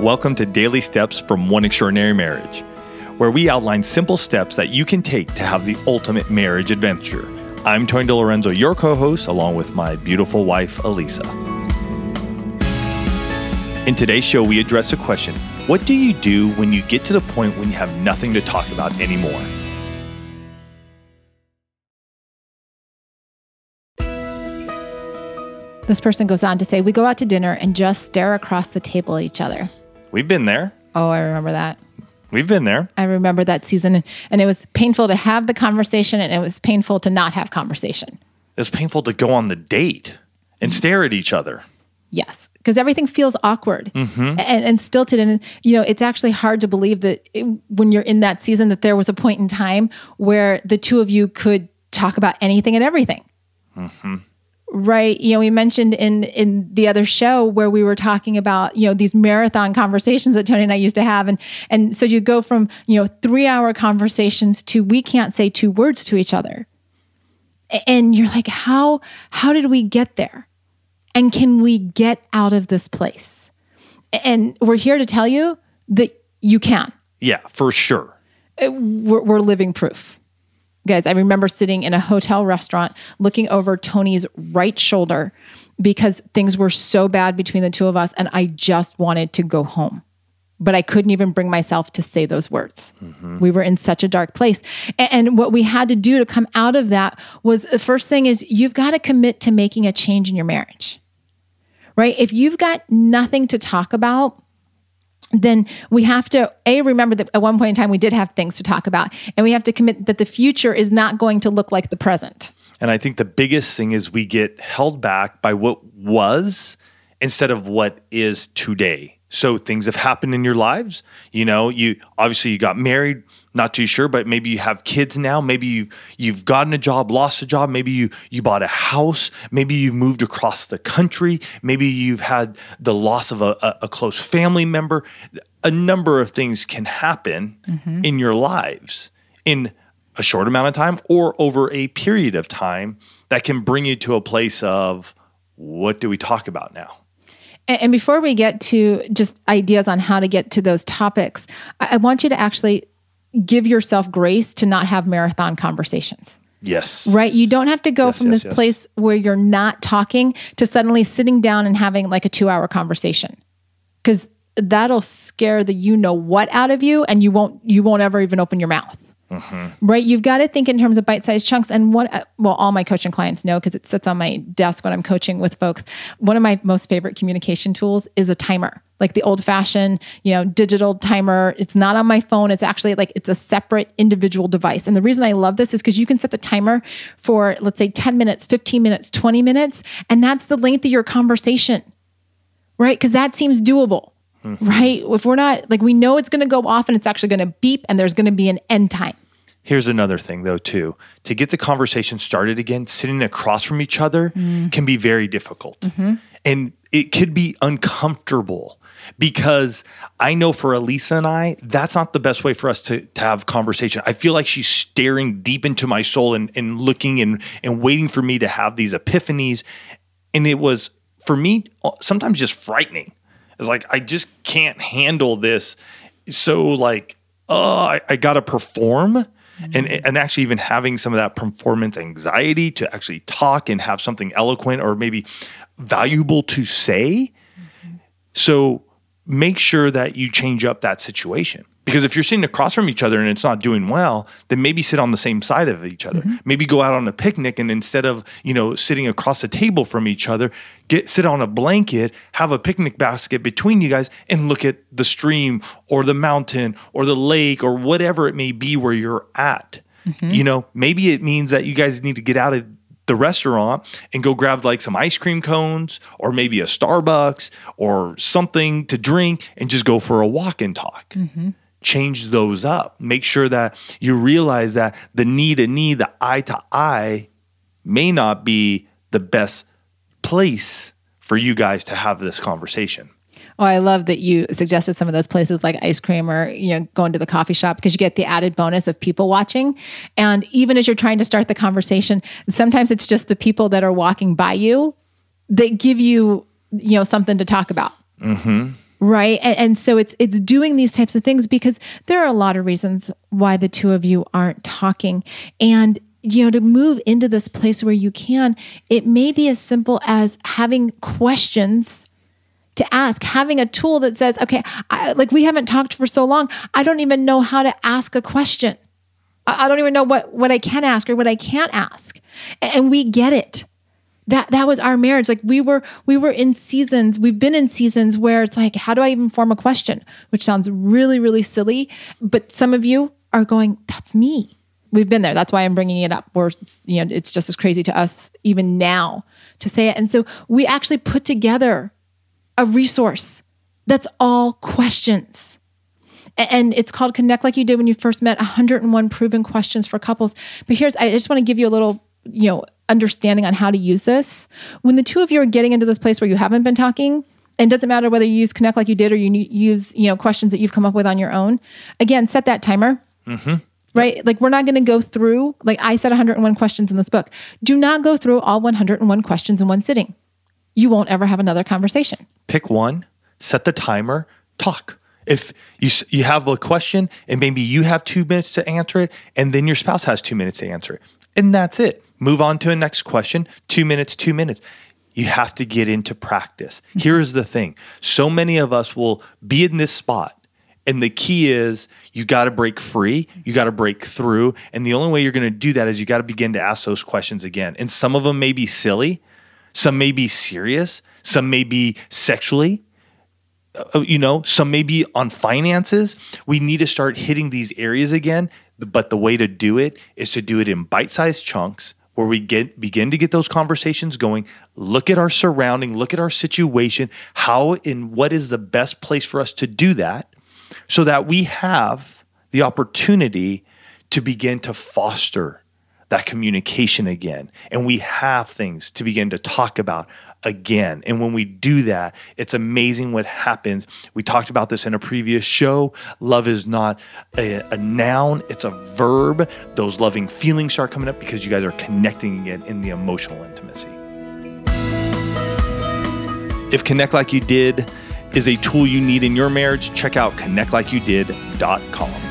Welcome to Daily Steps from One Extraordinary Marriage, where we outline simple steps that you can take to have the ultimate marriage adventure. I'm Tony DiLorenzo, your co host, along with my beautiful wife, Alisa. In today's show, we address a question What do you do when you get to the point when you have nothing to talk about anymore? This person goes on to say, We go out to dinner and just stare across the table at each other. We've been there. Oh, I remember that. We've been there. I remember that season. And it was painful to have the conversation and it was painful to not have conversation. It was painful to go on the date and stare at each other. Yes, because everything feels awkward, Mm-hmm. and, and stilted, and you know it's actually hard to believe that it, when you're in that season that there was a point in time where the two of you could talk about anything and everything. Mm-hmm. Right, you know, we mentioned in in the other show where we were talking about you know these marathon conversations that Tony and I used to have, and and so you go from you know three hour conversations to we can't say two words to each other, and you're like, how how did we get there? And can we get out of this place? And we're here to tell you that you can. Yeah, for sure. Uh, We're, we're living proof. Guys, I remember sitting in a hotel restaurant looking over Tony's right shoulder because things were so bad between the two of us, and I just wanted to go home. But I couldn't even bring myself to say those words. Mm-hmm. We were in such a dark place. And, what we had to do to come out of that was the first thing is you've got to commit to making a change in your marriage right? If you've got nothing to talk about, then we have to a remember that at one point in time we did have things to talk about and we have to commit that the future is not going to look like the present And I think the biggest thing is we get held back by what was instead of what is today. So things have happened in your lives. You know, you obviously you got married, not too sure, but maybe you have kids now. Maybe you you've gotten a job, lost a job. Maybe you you bought a house. Maybe you've moved across the country. Maybe you've had the loss of a, a, a close family member. A number of things can happen mm-hmm. in your lives in a short amount of time or over a period of time that can bring you to a place of what do we talk about now? and, and before we get to just ideas on how to get to those topics I want you to actually give yourself grace to not have marathon conversations. Yes. right? You don't have to go Yes, from yes, this yes. place where you're not talking to suddenly sitting down and having like a two hour conversation. Because that'll scare the you know what out of you and you won't you won't ever even open your mouth. Right? You've got to think in terms of bite-sized chunks and what uh, well all my coaching clients know because it sits on my desk when i'm coaching with folks. One of my most favorite communication tools is a timer like the old fashioned you know digital timer it's not on my phone it's actually like it's a separate individual device and the reason i love this is because you can set the timer for let's say 10 minutes 15 minutes 20 minutes and that's the length of your conversation right? Because that seems doable, hmm. right? If we're not like we know it's going to go off and it's actually going to beep and there's going to be an end time. Here's another thing though too. To get the conversation started again, sitting across from each other mm-hmm. can be very difficult. Mm-hmm. And it could be uncomfortable because I know for Alisa and I, that's not the best way for us to, to have conversation. I feel like she's staring deep into my soul and, and looking and, and waiting for me to have these epiphanies. And it was for me sometimes just frightening. It's like I just can't handle this. So like, oh, I, I gotta perform. And, mm. and actually even having some of that performance anxiety to actually talk and have something eloquent or maybe valuable to say. Mm-hmm. So make sure that you change up that situation. Because if you're sitting across from each other and it's not doing well, then maybe sit on the same side of each other. Mm-hmm. Maybe go out on a picnic and instead of, you know, sitting across the table from each other, get sit on a blanket, have a picnic basket between you guys and look at the stream or the mountain or the lake or whatever it may be where you're at. Mm-hmm. You know, maybe it means that you guys need to get out of the restaurant and go grab like some ice cream cones or maybe a Starbucks or something to drink and just go for a walk and talk. Mm-hmm. Change those up. Make sure that you realize that the knee to knee, the eye to eye may not be the best place for you guys to have this conversation. Oh, I love that you suggested some of those places like ice cream or you know going to the coffee shop because you get the added bonus of people watching. And even as you're trying to start the conversation, sometimes it's just the people that are walking by you that give you you know something to talk about. Mm-hmm. Right? And, and, so it's it's doing these types of things because there are a lot of reasons why the two of you aren't talking. And you know to move into this place where you can it may be as simple as having questions to ask having a tool that says okay I, like we haven't talked for so long. I don't even know how to ask a question. I, I don't even know what what i can ask or what i can't ask. And, and we get it that that was our marriage. Like we were we were in seasons we've been in seasons where it's like how do i even form a question? Which sounds really really silly but some of you are going that's me. We've been there. That's why i'm bringing it up. We're you know it's just as crazy to us even now to say it. And so we actually put together a resource that's all questions. And it's called connect like you did when you first met 101 proven questions for couples. But here's i just want to give you a little you know understanding on how to use this. When the two of you are getting into this place where you haven't been talking, and it doesn't matter whether you use Connect like you did or you use you know questions that you've come up with on your own. Again, set that timer. Mm-hmm. Right? Like we're not going to go through. Like I said, 101 questions in this book. Do not go through all 101 questions in one sitting. You won't ever have another conversation. Pick one, set the timer, talk. If you you have a question and maybe you have two minutes to answer it, and then your spouse has two minutes to answer it, and that's it. Move on to a next question. Two minutes, two minutes. You have to get into practice. Mm-hmm. Here's the thing so many of us will be in this spot. And the key is you got to break free, you got to break through. And the only way you're going to do that is you got to begin to ask those questions again. And some of them may be silly, some may be serious, some may be sexually, uh, you know, some may be on finances. We need to start hitting these areas again. But the way to do it is to do it in bite sized chunks where we get begin to get those conversations going look at our surrounding look at our situation how and what is the best place for us to do that so that we have the opportunity to begin to foster that communication again. And we have things to begin to talk about again. And when we do that, it's amazing what happens. We talked about this in a previous show. Love is not a, a, noun, it's a verb. Those loving feelings start coming up because you guys are connecting again in the emotional intimacy. If Connect Like You Did is a tool you need in your marriage, check out connectlikeyouDid.com.